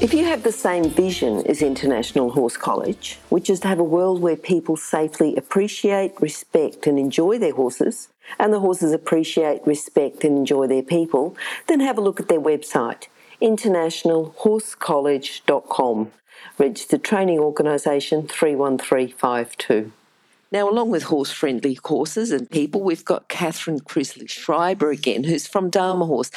If you have the same vision as International Horse College, which is to have a world where people safely appreciate, respect, and enjoy their horses, and the horses appreciate, respect, and enjoy their people, then have a look at their website, internationalhorsecollege.com, registered training organisation 31352. Now, along with horse friendly horses and people, we've got Katharine Chrisley Schrieber again, who's from Dharma Horse.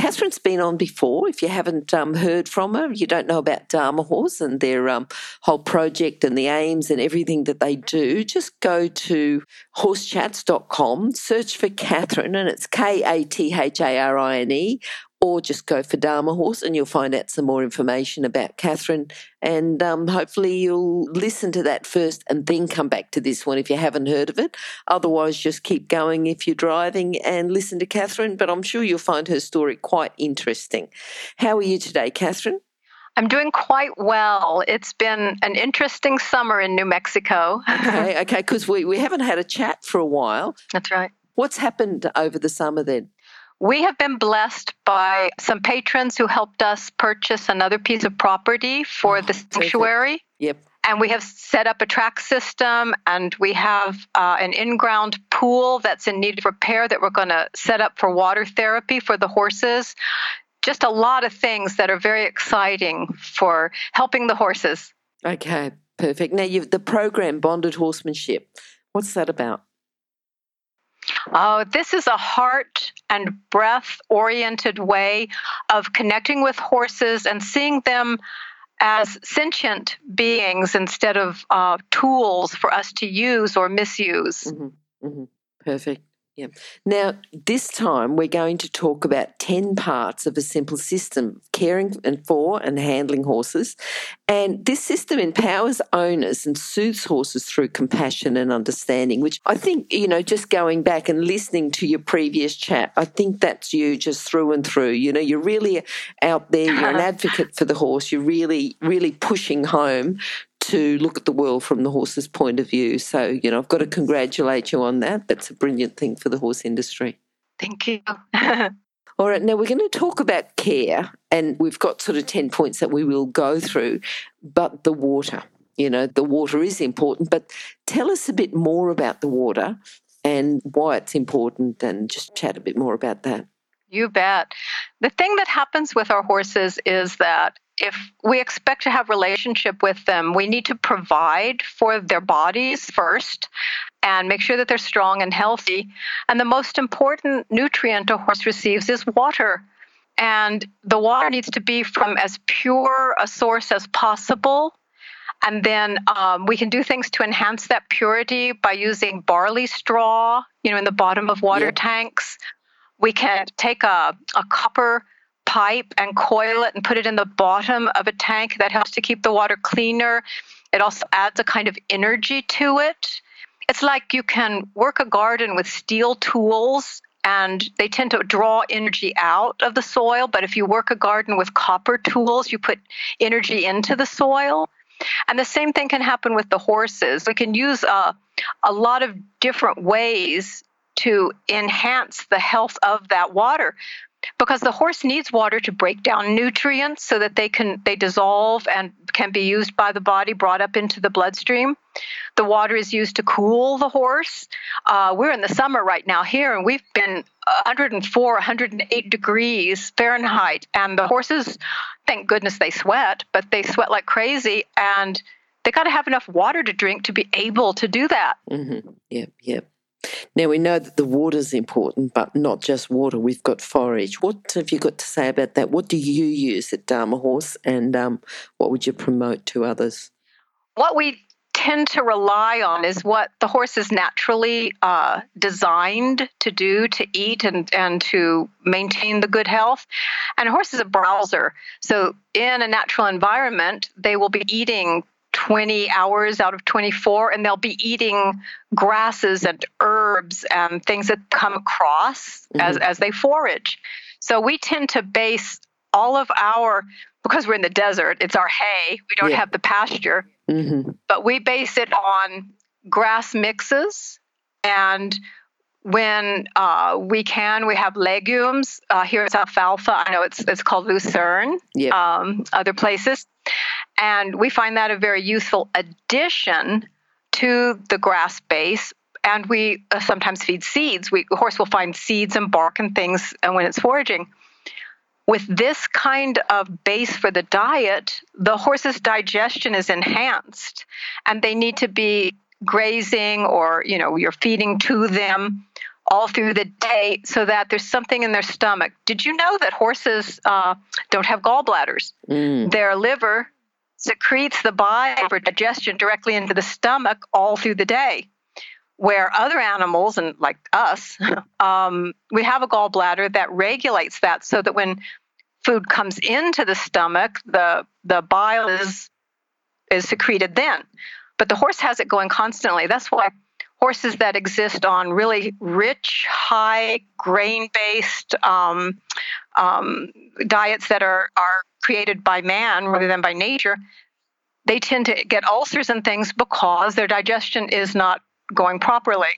Katharine's been on before. If you haven't um, heard from her, you don't know about Dharma Horse and their um, whole project and the aims and everything that they do, just go to horsechats.com, search for Katharine, and it's K A T H A R I N E, or just go for Dharma Horse and you'll find out some more information about Katharine. And um, hopefully you'll listen to that first and then come back to this one if you haven't heard of it. Otherwise, just keep going if you're driving and listen to Katharine. But I'm sure you'll find her story quite interesting. How are you today, Katharine? I'm doing quite well. It's been an interesting summer in New Mexico. okay, okay, because we, we haven't had a chat for a while. That's right. What's happened over the summer then? We have been blessed by some patrons who helped us purchase another piece of property for oh, the sanctuary. Yep. And we have set up a track system and we have uh, an in ground pool that's in need of repair that we're going to set up for water therapy for the horses. Just a lot of things that are very exciting for helping the horses. Okay, perfect. Now, you've the program Bonded Horsemanship. What's that about? Oh, this is a heart and breath oriented way of connecting with horses and seeing them as sentient beings instead of uh, tools for us to use or misuse. Mm-hmm, mm-hmm. Perfect. Yeah. Now, this time we're going to talk about 10 parts of a simple system caring and for and handling horses. And this system empowers owners and soothes horses through compassion and understanding, which I think, you know, just going back and listening to your previous chat, I think that's you just through and through. You know, you're really out there, you're an advocate for the horse, you're really, really pushing home to look at the world from the horse's point of view. So, you know, I've got to congratulate you on that. That's a brilliant thing for the horse industry. Thank you. All right, now we're going to talk about care, and we've got sort of 10 points that we will go through, but the water. You know, the water is important, but tell us a bit more about the water and why it's important, and just chat a bit more about that. You bet. The thing that happens with our horses is that if we expect to have relationship with them, we need to provide for their bodies first and make sure that they're strong and healthy. And the most important nutrient a horse receives is water. And the water needs to be from as pure a source as possible. And then um, we can do things to enhance that purity by using barley straw, you know, in the bottom of water yep. tanks. We can take a, a copper pipe and coil it and put it in the bottom of a tank. That helps to keep the water cleaner. It also adds a kind of energy to it. It's like you can work a garden with steel tools and they tend to draw energy out of the soil. But if you work a garden with copper tools, you put energy into the soil. And the same thing can happen with the horses. We can use a, a lot of different ways to enhance the health of that water because the horse needs water to break down nutrients so that they can they dissolve and can be used by the body brought up into the bloodstream. The water is used to cool the horse. Uh, we're in the summer right now here and we've been 104 108 degrees fahrenheit. And the horses thank goodness they sweat but they sweat like crazy and they got to have enough water to drink to be able to do that. Mm-hmm. yep yep now we know that the water is important, but not just water. We've got forage. What have you got to say about that? What do you use at Dharma Horse, and um, what would you promote to others? What we tend to rely on is what the horse is naturally uh, designed to do to eat and, and to maintain the good health. And a horse is a browser. So, in a natural environment, they will be eating 20 hours out of 24, and they'll be eating grasses and herbs and things that come across mm-hmm. as, as they forage. So we tend to base all of our, because we're in the desert, it's our hay, we don't yeah. have the pasture, mm-hmm. but we base it on grass mixes and when uh, we can, we have legumes. Uh, here it's alfalfa. I know it's it's called lucerne. Yep. Um, other places, and we find that a very useful addition to the grass base. And we uh, sometimes feed seeds. We, the horse will find seeds and bark and things, and when it's foraging. With this kind of base for the diet, the horse's digestion is enhanced, and they need to be grazing or you know you're feeding to them all through the day so that there's something in their stomach. Did you know that horses uh, don't have gallbladders? Mm. Their liver secretes the bile for digestion directly into the stomach all through the day. Where other animals, and like us, um, we have a gallbladder that regulates that so that when food comes into the stomach, the, the bile is, is secreted then. But the horse has it going constantly. That's why horses that exist on really rich, high grain based um, um, diets that are, are created by man rather than by nature, they tend to get ulcers and things because their digestion is not going properly.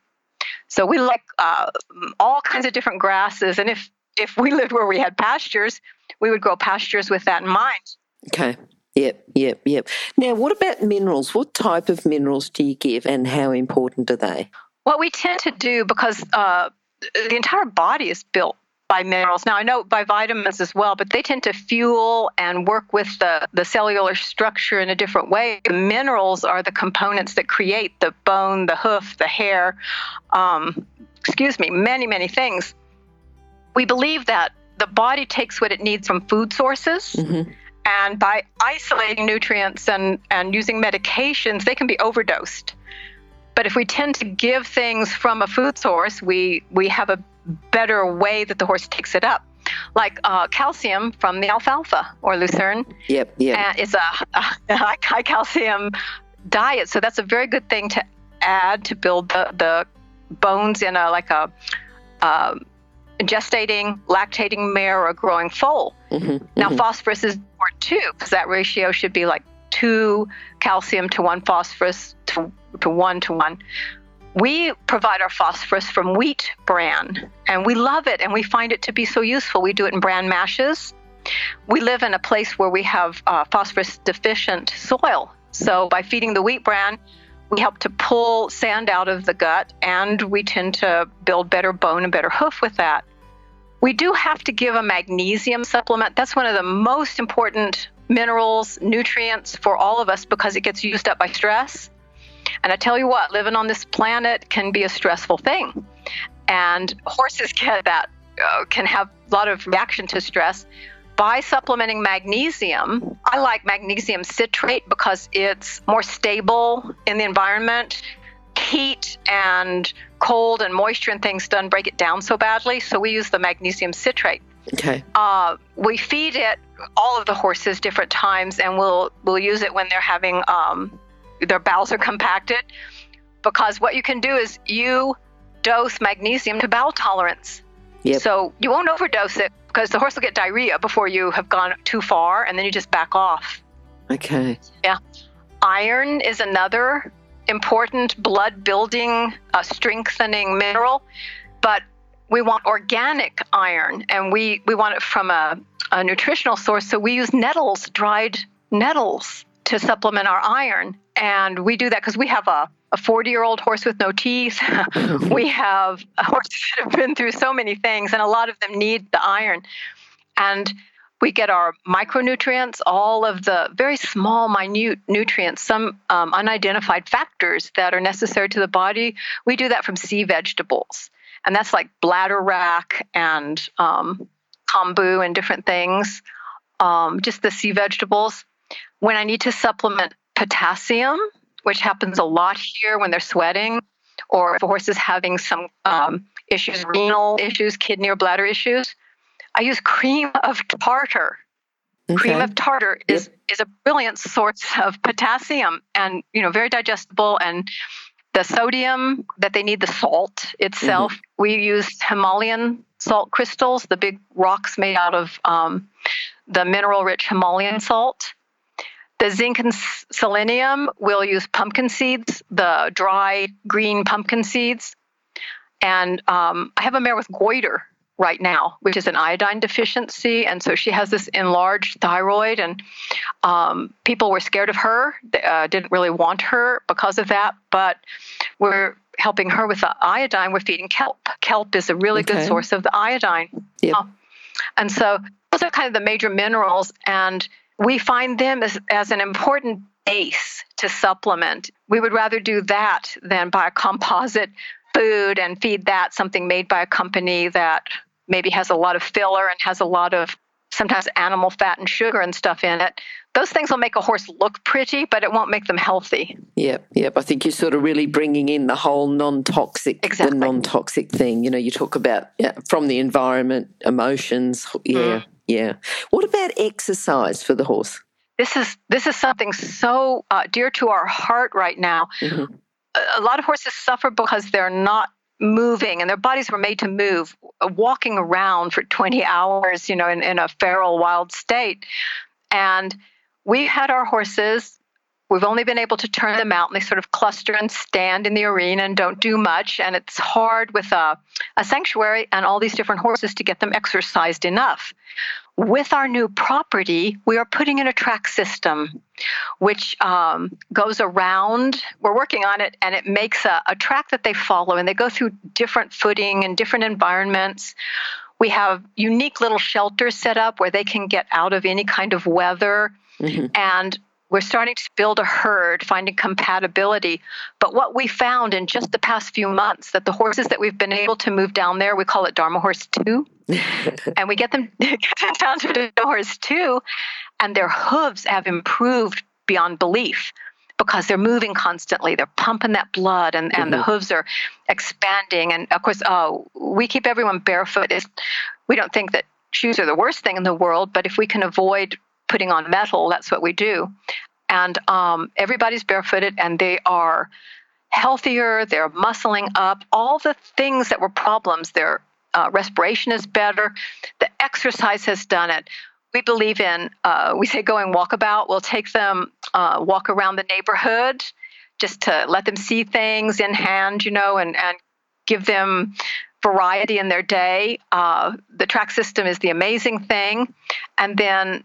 So we like uh, all kinds of different grasses, and if if we lived where we had pastures, we would grow pastures with that in mind. Okay. Yep, yep, yep. Now, what about minerals? What type of minerals do you give and how important are they? What we tend to do, because uh, the entire body is built by minerals. Now, I know by vitamins as well, but they tend to fuel and work with the, the cellular structure in a different way. The minerals are the components that create the bone, the hoof, the hair, um, excuse me, many, many things. We believe that the body takes what it needs from food sources. Mm-hmm and by isolating nutrients and, and using medications, they can be overdosed. But if we tend to give things from a food source, we, we have a better way that the horse takes it up. Like uh, calcium from the alfalfa or lucerne. Yep, yep. And it's a, a high calcium diet. So that's a very good thing to add to build the, the bones in a like a, a gestating, lactating mare or a growing foal. Mm-hmm, now, mm-hmm. phosphorus is important too, because that ratio should be like two calcium to one phosphorus to, to one to one. We provide our phosphorus from wheat bran, and we love it, and we find it to be so useful. We do it in bran mashes. We live in a place where we have uh, phosphorus deficient soil. So, by feeding the wheat bran, we help to pull sand out of the gut, and we tend to build better bone and better hoof with that. We do have to give a magnesium supplement. That's one of the most important minerals, nutrients for all of us because it gets used up by stress. And I tell you what, living on this planet can be a stressful thing. And horses get that, uh, can have a lot of reaction to stress by supplementing magnesium, I like magnesium citrate because it's more stable in the environment. Heat and cold and moisture and things don't break it down so badly, so we use the magnesium citrate. Okay. Uh, we feed it all of the horses different times, and we'll we'll use it when they're having um, their bowels are compacted, because what you can do is you dose magnesium to bowel tolerance. Yep. So you won't overdose it because the horse will get diarrhea before you have gone too far, and then you just back off. Okay. Yeah. Iron is another important blood building, uh, strengthening mineral, but we want organic iron, and we, we want it from a, a nutritional source. So we use nettles, dried nettles, to supplement our iron. And we do that because we have a a 40 year old horse with no teeth. we have horses that have been through so many things, and a lot of them need the iron. And we get our micronutrients, all of the very small, minute nutrients, some um, unidentified factors that are necessary to the body. We do that from sea vegetables. And that's like bladderwrack and um, kombu and different things, um, just the sea vegetables. When I need to supplement potassium, which happens a lot here when they're sweating, or if a horse is having some um, issues, renal issues, kidney or bladder issues. I use cream of tartar. Okay. Cream of tartar is yep. is a brilliant source of potassium and you know very digestible and the sodium that they need the salt itself mm-hmm. we use himalayan salt crystals the big rocks made out of um, the mineral rich himalayan salt the zinc and selenium we'll use pumpkin seeds the dry green pumpkin seeds and um, i have a mare with goiter right now, which is an iodine deficiency. And so she has this enlarged thyroid, and um, people were scared of her, uh, didn't really want her because of that. But we're helping her with the iodine. We're feeding kelp. Kelp is a really okay. good source of the iodine. Yep. Uh, and so those are kind of the major minerals, and we find them as, as an important base to supplement. We would rather do that than buy a composite food and feed that something made by a company that maybe has a lot of filler and has a lot of sometimes animal fat and sugar and stuff in it. Those things will make a horse look pretty, but it won't make them healthy. Yep, yep. I think you're sort of really bringing in the whole non-toxic, exactly. the non-toxic thing. You know, you talk about yeah, from the environment, emotions. Yeah, mm. Yeah. What about exercise for the horse? This is this is something so uh, dear to our heart right now. Mm-hmm a lot of horses suffer because they're not moving and their bodies were made to move walking around for 20 hours you know in, in a feral wild state and we had our horses we've only been able to turn them out and they sort of cluster and stand in the arena and don't do much and it's hard with a, a sanctuary and all these different horses to get them exercised enough with our new property, we are putting in a track system which um, goes around. We're working on it, and it makes a, a track that they follow, and they go through different footing and different environments. We have unique little shelters set up where they can get out of any kind of weather. Mm-hmm. And we're starting to build a herd, finding compatibility. But what we found in just the past few months that the horses that we've been able to move down there, we call it Dharma Horse 2, and we get them, get them down to Dharma Horse 2, and their hooves have improved beyond belief because they're moving constantly. They're pumping that blood, and, and mm-hmm. the hooves are expanding. And of course, oh, we keep everyone barefoot. We don't think that shoes are the worst thing in the world, but if we can avoid putting on metal, that's what we do. And um, everybody's barefooted and they are healthier, they're muscling up, all the things that were problems, their uh, respiration is better, the exercise has done it. We believe in, uh, we say going walkabout, we'll take them uh, walk around the neighborhood just to let them see things in hand, you know, and, and give them variety in their day. Uh, the track system is the amazing thing. And then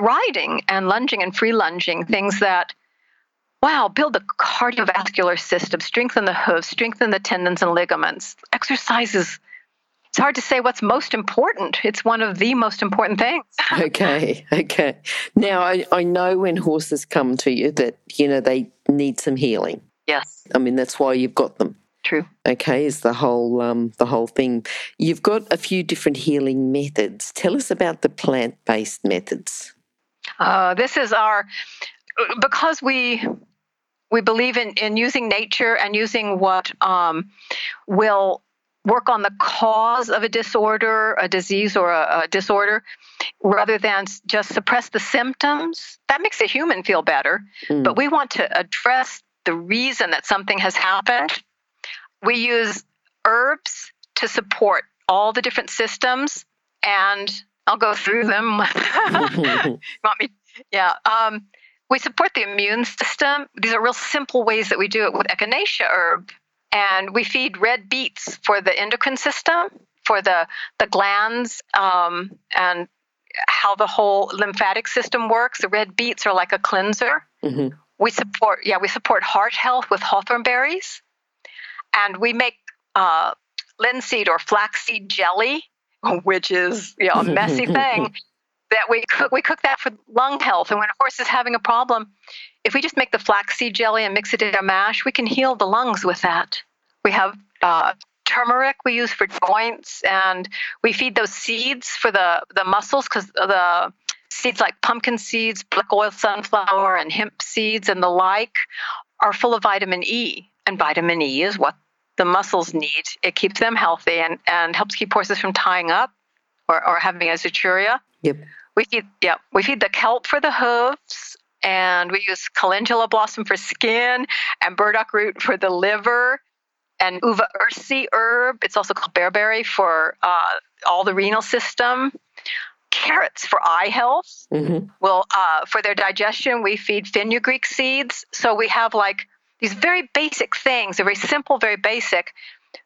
riding and lunging and free lunging, things that, wow, build the cardiovascular system, strengthen the hooves, strengthen the tendons and ligaments. Exercises. It's hard to say what's most important. It's one of the most important things. okay, okay. Now, I, I know when horses come to you that, you know, they need some healing. Yes. I mean, that's why you've got them. True. Okay, is the whole um, the whole thing. You've got a few different healing methods. Tell us about the plant based methods. Uh, this is our because we we believe in, in using nature and using what um, will work on the cause of a disorder, a disease, or a, a, disorder, rather than just suppress the symptoms. That makes a human feel better. Mm. But we want to address the reason that something has happened. We use herbs to support all the different systems and I'll go through them. want me? Yeah. Um, we support the immune system. These are real simple ways that we do it with echinacea herb. And we feed red beets for the endocrine system, for the, the glands, um, and how the whole lymphatic system works. The red beets are like a cleanser. Mm-hmm. We support, yeah, we support heart health with hawthorn berries. And we make uh, linseed or flaxseed jelly which is you know a messy thing. That we cook, we cook that for lung health, and when a horse is having a problem, if we just make the flaxseed jelly and mix it in a mash, we can heal the lungs with that. We have uh, turmeric we use for joints, and we feed those seeds for the the muscles because the seeds like pumpkin seeds, black oil sunflower, and hemp seeds and the like are full of vitamin E, and vitamin E is what the muscles need. It keeps them healthy and, and helps keep horses from tying up or, or having azoturia. Yep. We feed, yeah, we feed the kelp for the hooves, and we use calendula blossom for skin, and burdock root for the liver, and uva ursi herb. It's also called bearberry for uh, all the renal system. Carrots for eye health. Mm-hmm. Well, uh, for their digestion, we feed fenugreek seeds. So we have like these very basic things. They're very simple, very basic,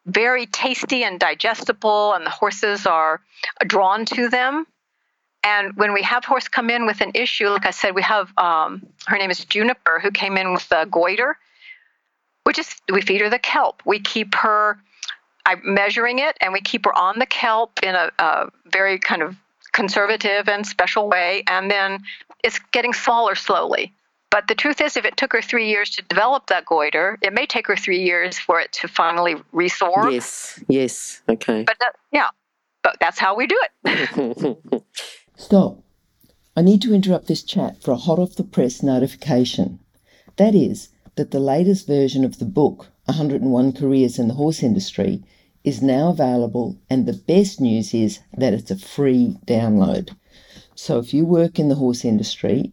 very tasty and digestible, and the horses are drawn to them. And when we have horse come in with an issue, like I said, we have um, her name is Juniper, who came in with a goiter. We just we feed her the kelp. We keep her I'm measuring it, and we keep her on the kelp in a, a very kind of conservative and special way, and then it's getting smaller slowly. But the truth is, if it took her three years to develop that goiter, it may take her three years for it to finally resorb. Yes, yes, okay. But that, yeah, but that's how we do it. Stop. I need to interrupt this chat for a hot off the press notification. That is, that the latest version of the book, 101 Careers in the Horse Industry, is now available, and the best news is that it's a free download. So if you work in the horse industry,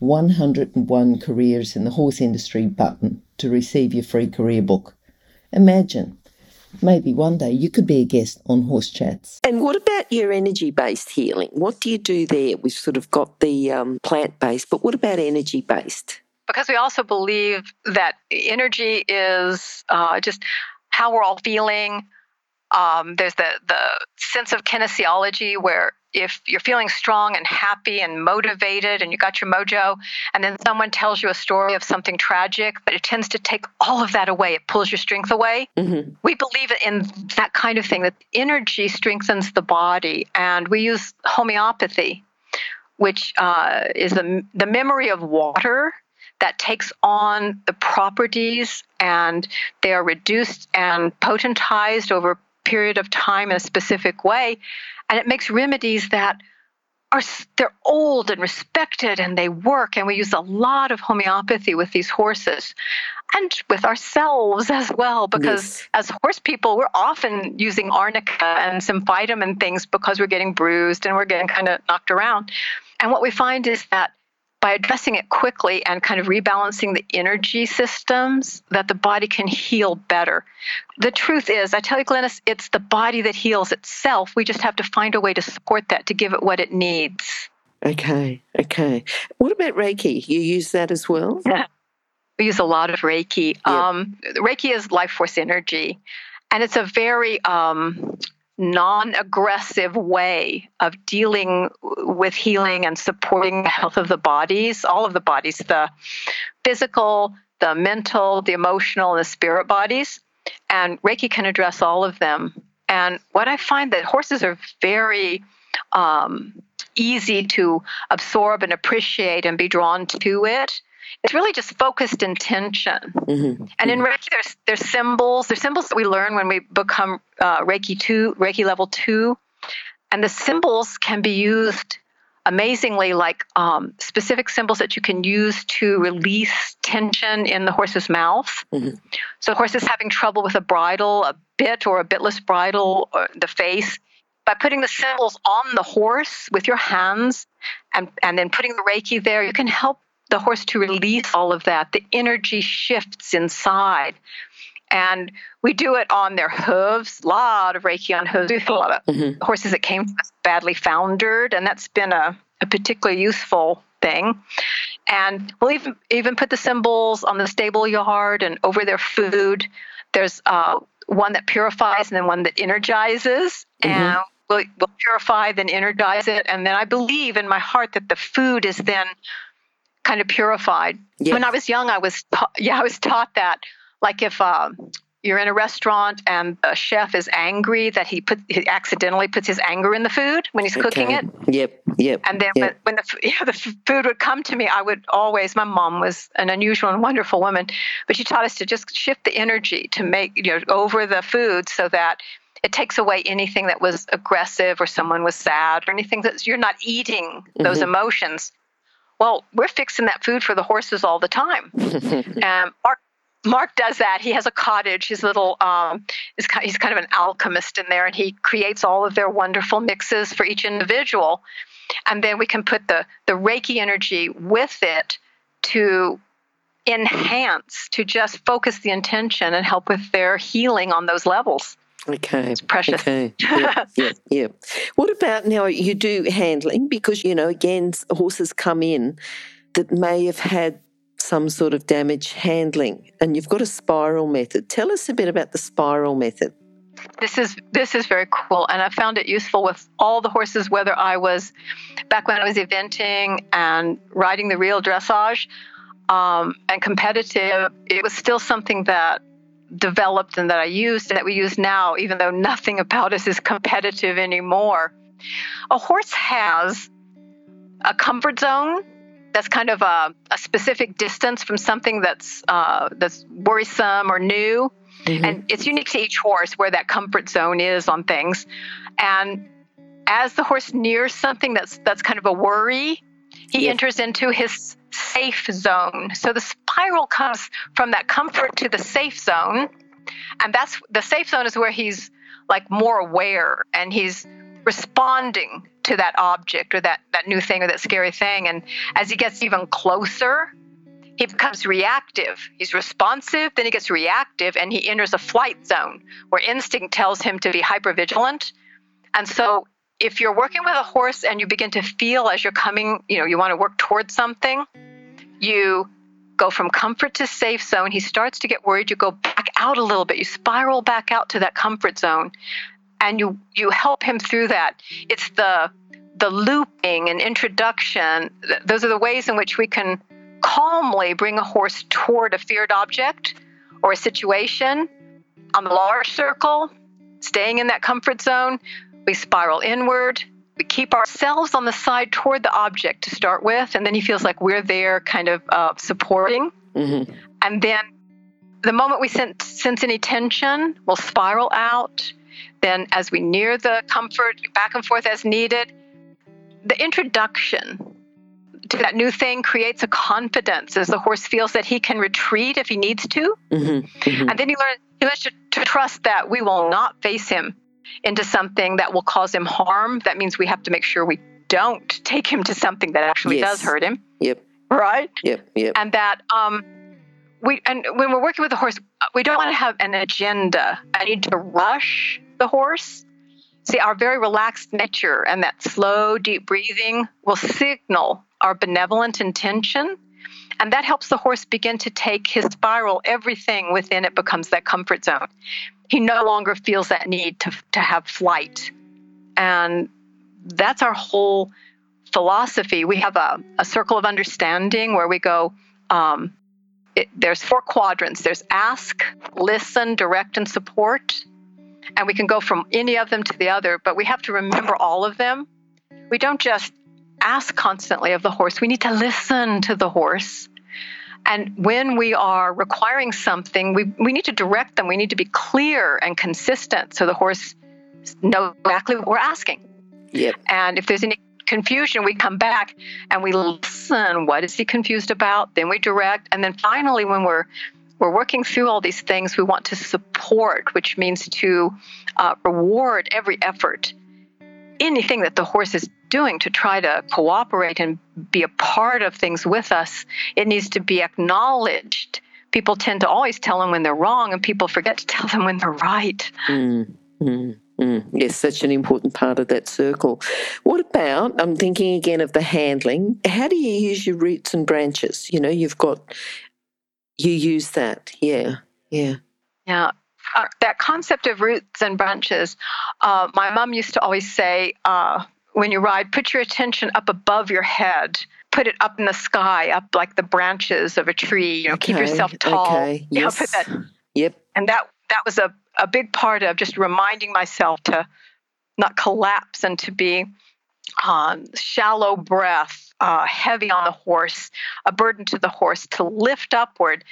101 Careers in the Horse Industry button to receive your free career book. Imagine, maybe one day you could be a guest on Horse Chats. And what about your energy based healing? What do you do there? We've sort of got the um, plant based, but what about energy based? Because we also believe that energy is uh, just how we're all feeling, um, there's the the sense of kinesiology where if you're feeling strong and happy and motivated and you got your mojo, and then someone tells you a story of something tragic, but it tends to take all of that away. It pulls your strength away. Mm-hmm. We believe in that kind of thing, that energy strengthens the body. And we use homeopathy, which uh, is the, the memory of water that takes on the properties and they are reduced and potentized over period of time in a specific way. And it makes remedies that are they're old and respected and they work and we use a lot of homeopathy with these horses and with ourselves as well because yes. as horse people we're often using arnica and symphytum and things because we're getting bruised and we're getting kind of knocked around and what we find is that by addressing it quickly and kind of rebalancing the energy systems that the body can heal better. The truth is, I tell you, Glenys, it's the body that heals itself. We just have to find a way to support that to give it what it needs. Okay, okay. What about Reiki? You use that as well? Yeah. We use a lot of Reiki. Yep. Um, Reiki is life force energy, and it's a very um, non aggressive way of dealing with healing and supporting the health of the bodies, all of the bodies, the physical, the mental, the emotional, and the spirit bodies. And Reiki can address all of them. And what I find that horses are very um, easy to absorb and appreciate and be drawn to it it's really just focused intention. Mm-hmm. And in mm-hmm. Reiki, there's there's symbols. There's symbols that we learn when we become uh, Reiki two, Reiki level two, and the symbols can be used amazingly, like um, specific symbols that you can use to release tension in the horse's mouth. Mm-hmm. So, horse is having trouble with a bridle, a bit or a bitless bridle, or the face. By putting the symbols on the horse with your hands and, and then putting the Reiki there, you can help the horse to release all of that. The energy shifts inside. And we do it on their hooves, a lot of Reiki on hooves. A lot of mm-hmm. horses that came badly foundered, and that's been a, a particularly useful thing. And we'll even even put the symbols on the stable yard and over their food. There's uh, one that purifies and then one that energizes. Mm-hmm. And we'll, we'll purify, then energize it. And then I believe in my heart that the food is then kind of purified. Yes. When I was young, I was ta- yeah, I was taught that like if uh, you're in a restaurant and the chef is angry that he put he accidentally puts his anger in the food when he's cooking it. Yep, yep. And then yep. when, when the yeah, the food would come to me, I would always. My mom was an unusual and wonderful woman, but she taught us to just shift the energy to make you know over the food so that it takes away anything that was aggressive or someone was sad or anything that you're not eating those mm-hmm. emotions. Well, we're fixing that food for the horses all the time. um, Mark Mark does that. He has a cottage. His little um, he's kind of an alchemist in there, and he creates all of their wonderful mixes for each individual, and then we can put the the Reiki energy with it to enhance, to just focus the intention and help with their healing on those levels. Okay. It's precious. Okay. Yeah, yeah, yeah. What about now you do handling because, you know, again, horses come in that may have had some sort of damage handling and you've got a spiral method. Tell us a bit about the spiral method. This is this is very cool and I found it useful with all the horses whether I was back when I was eventing and riding the real dressage um, and competitive it was still something that developed and that I used and that we use now, even though nothing about us is competitive anymore. A horse has a comfort zone that's kind of a, a specific distance from something that's uh, that's worrisome or new, mm-hmm. and it's unique to each horse where that comfort zone is on things. And as the horse nears something that's that's kind of a worry, he yeah. enters into his safe zone. So the spiral comes from that comfort to the safe zone. And that's the safe zone is where he's like more aware and he's responding to that object or that, that new thing or that scary thing. And as he gets even closer, he becomes reactive. He's responsive, then he gets reactive, and he enters a flight zone where instinct tells him to be hypervigilant. And so if you're working with a horse and you begin to feel as you're coming, you know, you want to work towards something, you go from comfort to safe zone. He starts to get worried. You go back out a little bit. You spiral back out to that comfort zone, and you you help him through that. It's the the looping and introduction. Those are the ways in which we can calmly bring a horse toward a feared object or a situation on the large circle, staying in that comfort zone. We spiral inward. We keep ourselves on the side toward the object to start with, and then he feels like we're there kind of uh, supporting. Mm-hmm. And then the moment we sense, sense any tension, we'll spiral out. Then, as we near the comfort, back and forth as needed, the introduction to that new thing creates a confidence as the horse feels that he can retreat if he needs to. Mm-hmm. Mm-hmm. And then he learns, he learns to, to trust that we will not face him into something that will cause him harm, that means we have to make sure we don't take him to something that actually yes. does hurt him. Yep. Right? Yep. Yep. And that um we and when we're working with the horse, we don't want to have an agenda. I need to rush the horse. See, our very relaxed nature and that slow, deep breathing will signal our benevolent intention. And that helps the horse begin to take his spiral. Everything within it becomes that comfort zone he no longer feels that need to, to have flight. And that's our whole philosophy. We have a, a circle of understanding where we go, um, it, there's four quadrants there's ask, listen, direct, and support. And we can go from any of them to the other, but we have to remember all of them. We don't just ask constantly of the horse, we need to listen to the horse and when we are requiring something, we, we need to direct them. We need to be clear and consistent so the horse knows exactly what we're asking. Yep. And if there's any confusion, we come back and we listen. What is he confused about? Then we direct. And then finally, when we're we're working through all these things, we want to support, which means to uh, reward every effort anything that the horse is doing to try to cooperate and be a part of things with us, it needs to be acknowledged. People tend to always tell them when they're wrong, and people forget to tell them when they're right. Mm, mm, mm. Yes, such an important part of that circle. What about, I'm thinking again of the handling. How do you use your roots and branches? You know, you've got, you use that. Yeah, yeah. Yeah uh, that concept of roots and branches, uh, my mom used to always say, uh, when you ride, put your attention up above your head. Put it up in the sky, up like the branches of a tree. You know, okay, keep yourself tall. Okay. Yes. You know, put that. Yep. And that that was a, a big part of just reminding myself to not collapse and to be um, shallow breath, uh, heavy on the horse, a burden to the horse, to lift upward.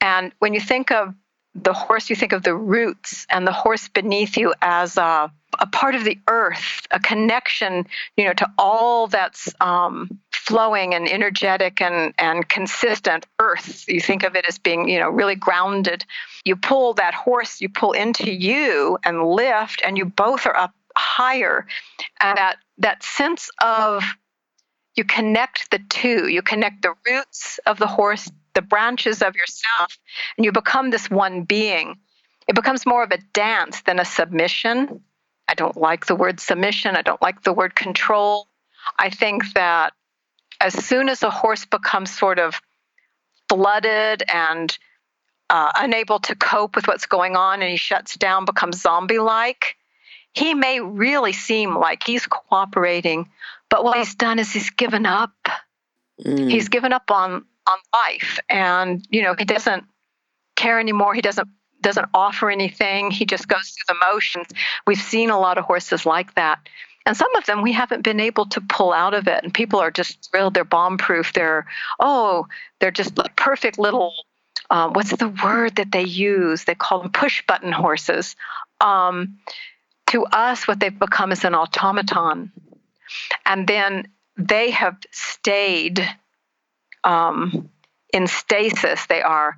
And when you think of the horse, you think of the roots and the horse beneath you as a, a part of the earth, a connection, you know, to all that's um, flowing and energetic and, and consistent earth. You think of it as being, you know, really grounded. You pull that horse, you pull into you and lift, and you both are up higher. And that that sense of you connect the two. You connect the roots of the horse, the branches of yourself, and you become this one being. It becomes more of a dance than a submission. I don't like the word submission. I don't like the word control. I think that as soon as a horse becomes sort of flooded and uh, unable to cope with what's going on and he shuts down, becomes zombie like, he may really seem like he's cooperating, but what he's done is he's given up. Mm. He's given up on on life, and you know he doesn't care anymore. He doesn't doesn't offer anything. He just goes through the motions. We've seen a lot of horses like that. And some of them we haven't been able to pull out of it. And people are just thrilled. They're bomb proof. They're, oh, they're just perfect little, um, what's the word that they use? They call them push button horses. Um, to us, what they've become is an automaton. And then they have stayed um, in stasis. They are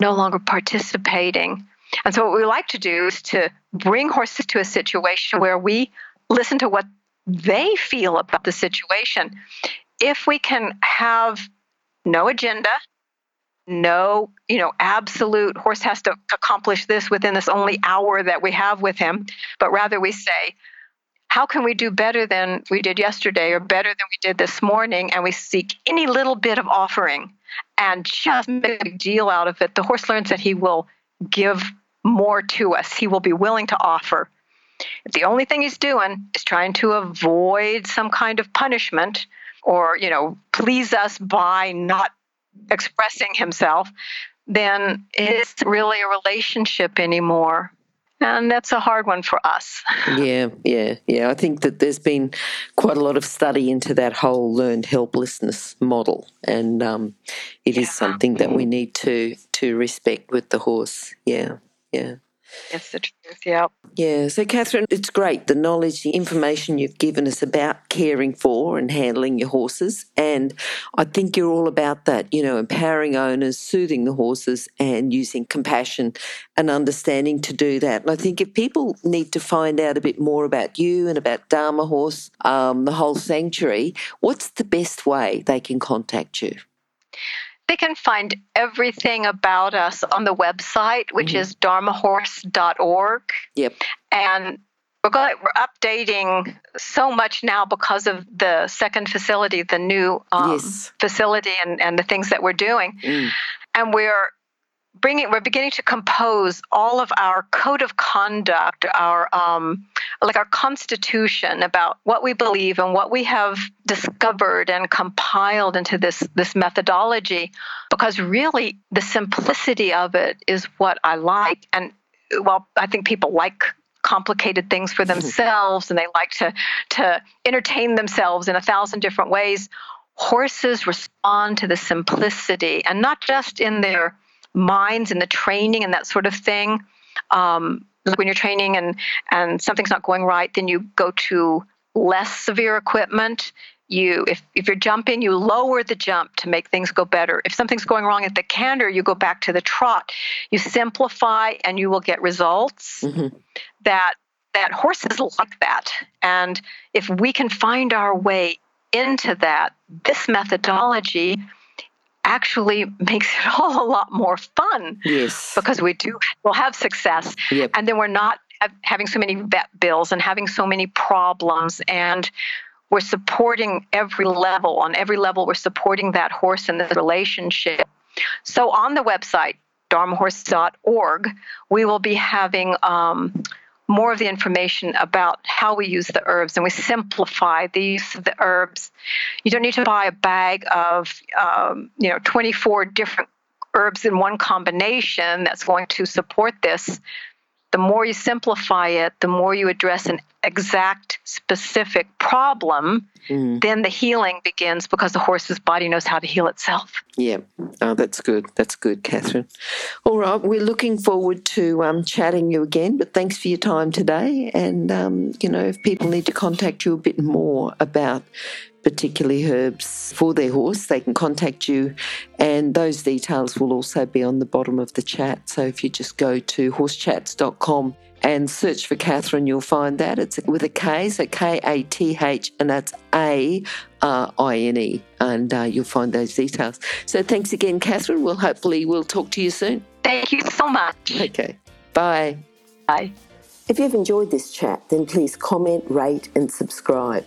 no longer participating. And so, what we like to do is to bring horses to a situation where we listen to what they feel about the situation. If we can have no agenda, no, you know, absolute horse has to accomplish this within this only hour that we have with him, but rather we say, how can we do better than we did yesterday or better than we did this morning? And we seek any little bit of offering and just make a deal out of it. The horse learns that he will give more to us, he will be willing to offer. If the only thing he's doing is trying to avoid some kind of punishment or, you know, please us by not expressing himself, then it's really a relationship anymore. And that's a hard one for us. Yeah, yeah, yeah. I think that there's been quite a lot of study into that whole learned helplessness model, and um, it yeah. is something that we need to to respect with the horse. Yeah, yeah. It's the truth, yeah. Yeah. So, Katharine, it's great the knowledge, the information you've given us about caring for and handling your horses. And I think you're all about that, you know, empowering owners, soothing the horses, and using compassion and understanding to do that. And I think if people need to find out a bit more about you and about Dharma Horse, um, the whole sanctuary, what's the best way they can contact you? They can find everything about us on the website, which mm-hmm. is dharmahorse.org. Yep. And we're, going, we're updating so much now because of the second facility, the new um, yes. facility, and, and the things that we're doing. Mm. And we're bringing we're beginning to compose all of our code of conduct our um, like our constitution about what we believe and what we have discovered and compiled into this this methodology because really the simplicity of it is what i like. And well i think people like complicated things for themselves and they like to to entertain themselves in a thousand different ways. Horses respond to the simplicity and not just in their minds and the training and that sort of thing. Um, like when you're training and and something's not going right, then you go to less severe equipment. You, if, if you're jumping, you lower the jump to make things go better. If something's going wrong at the canter, you go back to the trot. You simplify, and you will get results. Mm-hmm. That that horses like that, and if we can find our way into that, this methodology actually makes it all a lot more fun. Yes. Because we do, we'll have success. Yep. And then we're not having so many vet bills and having so many problems. And we're supporting every level. On every level, we're supporting that horse in this relationship. So on the website, dharmahorse.org, we will be having um, more of the information about how we use the herbs and we simplify the use of the herbs. You don't need to buy a bag of um, you know 24 different herbs in one combination that's going to support this, the more you simplify it, the more you address an exact specific problem, mm. then the healing begins because the horse's body knows how to heal itself. Yeah, oh, that's good. That's good, Katharine. All right, we're looking forward to um, chatting you again, but thanks for your time today. And, um, you know, if people need to contact you a bit more about particularly herbs for their horse, they can contact you. And those details will also be on the bottom of the chat. So if you just go to horsechats.com and search for Katharine, you'll find that. It's with a K, so K A T H, and that's A R I N E, and uh, you'll find those details. So thanks again, Katharine. We'll hopefully we'll talk to you soon. Thank you so much. Okay. Bye. Bye. If you've enjoyed this chat, then please comment, rate, and subscribe.